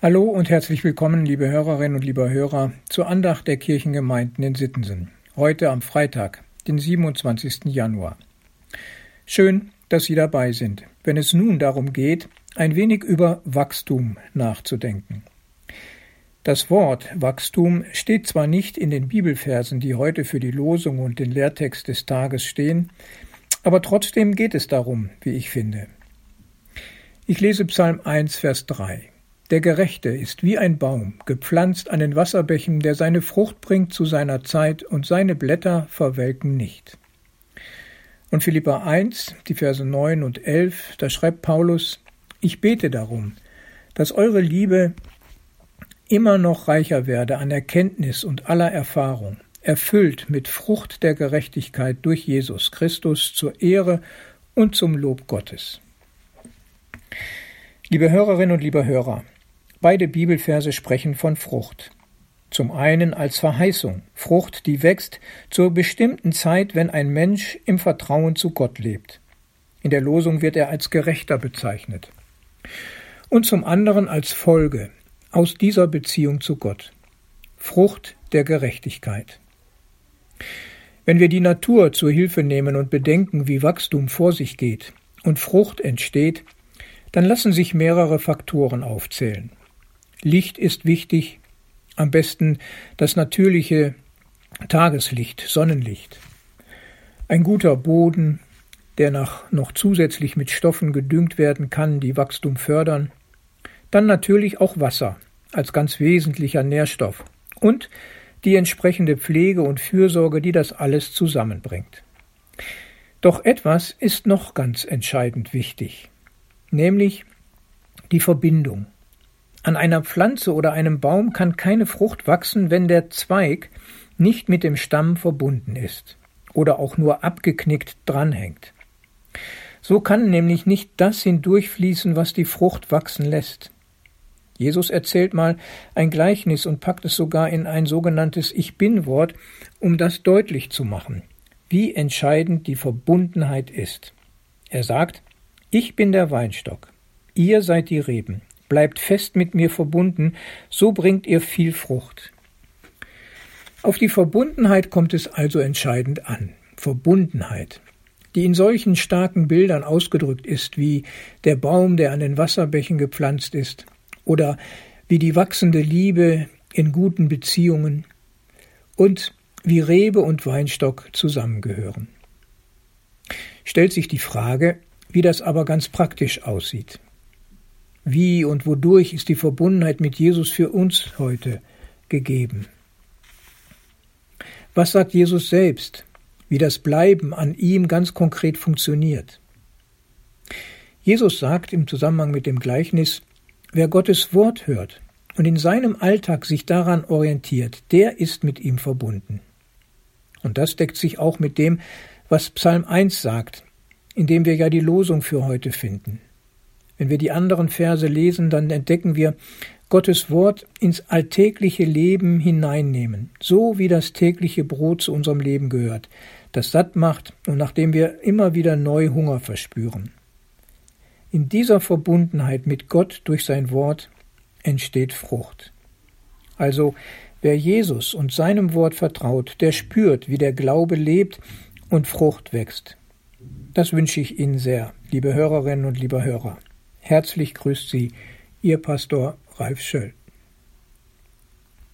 Hallo und herzlich willkommen, liebe Hörerinnen und lieber Hörer, zur Andacht der Kirchengemeinden in Sittensen. Heute am Freitag, den 27. Januar. Schön, dass Sie dabei sind, wenn es nun darum geht, ein wenig über Wachstum nachzudenken. Das Wort Wachstum steht zwar nicht in den Bibelversen, die heute für die Losung und den Lehrtext des Tages stehen, aber trotzdem geht es darum, wie ich finde. Ich lese Psalm 1, Vers 3. Der Gerechte ist wie ein Baum, gepflanzt an den Wasserbächen, der seine Frucht bringt zu seiner Zeit und seine Blätter verwelken nicht. Und Philippa 1, die Verse 9 und 11, da schreibt Paulus, ich bete darum, dass eure Liebe immer noch reicher werde an Erkenntnis und aller Erfahrung, erfüllt mit Frucht der Gerechtigkeit durch Jesus Christus zur Ehre und zum Lob Gottes. Liebe Hörerinnen und lieber Hörer, Beide Bibelverse sprechen von Frucht. Zum einen als Verheißung, Frucht, die wächst zur bestimmten Zeit, wenn ein Mensch im Vertrauen zu Gott lebt. In der Losung wird er als Gerechter bezeichnet. Und zum anderen als Folge aus dieser Beziehung zu Gott. Frucht der Gerechtigkeit. Wenn wir die Natur zur Hilfe nehmen und bedenken, wie Wachstum vor sich geht und Frucht entsteht, dann lassen sich mehrere Faktoren aufzählen. Licht ist wichtig, am besten das natürliche Tageslicht, Sonnenlicht. Ein guter Boden, der nach, noch zusätzlich mit Stoffen gedüngt werden kann, die Wachstum fördern. Dann natürlich auch Wasser als ganz wesentlicher Nährstoff und die entsprechende Pflege und Fürsorge, die das alles zusammenbringt. Doch etwas ist noch ganz entscheidend wichtig, nämlich die Verbindung. An einer Pflanze oder einem Baum kann keine Frucht wachsen, wenn der Zweig nicht mit dem Stamm verbunden ist oder auch nur abgeknickt dranhängt. So kann nämlich nicht das hindurchfließen, was die Frucht wachsen lässt. Jesus erzählt mal ein Gleichnis und packt es sogar in ein sogenanntes Ich bin Wort, um das deutlich zu machen, wie entscheidend die Verbundenheit ist. Er sagt, ich bin der Weinstock, ihr seid die Reben bleibt fest mit mir verbunden, so bringt ihr viel Frucht. Auf die Verbundenheit kommt es also entscheidend an. Verbundenheit, die in solchen starken Bildern ausgedrückt ist, wie der Baum, der an den Wasserbächen gepflanzt ist, oder wie die wachsende Liebe in guten Beziehungen und wie Rebe und Weinstock zusammengehören. Stellt sich die Frage, wie das aber ganz praktisch aussieht. Wie und wodurch ist die Verbundenheit mit Jesus für uns heute gegeben? Was sagt Jesus selbst, wie das Bleiben an ihm ganz konkret funktioniert? Jesus sagt im Zusammenhang mit dem Gleichnis, wer Gottes Wort hört und in seinem Alltag sich daran orientiert, der ist mit ihm verbunden. Und das deckt sich auch mit dem, was Psalm 1 sagt, in dem wir ja die Losung für heute finden. Wenn wir die anderen Verse lesen, dann entdecken wir Gottes Wort ins alltägliche Leben hineinnehmen, so wie das tägliche Brot zu unserem Leben gehört, das satt macht und nachdem wir immer wieder neu Hunger verspüren. In dieser Verbundenheit mit Gott durch sein Wort entsteht Frucht. Also wer Jesus und seinem Wort vertraut, der spürt, wie der Glaube lebt und Frucht wächst. Das wünsche ich Ihnen sehr, liebe Hörerinnen und lieber Hörer. Herzlich grüßt Sie Ihr Pastor Ralf Schöll.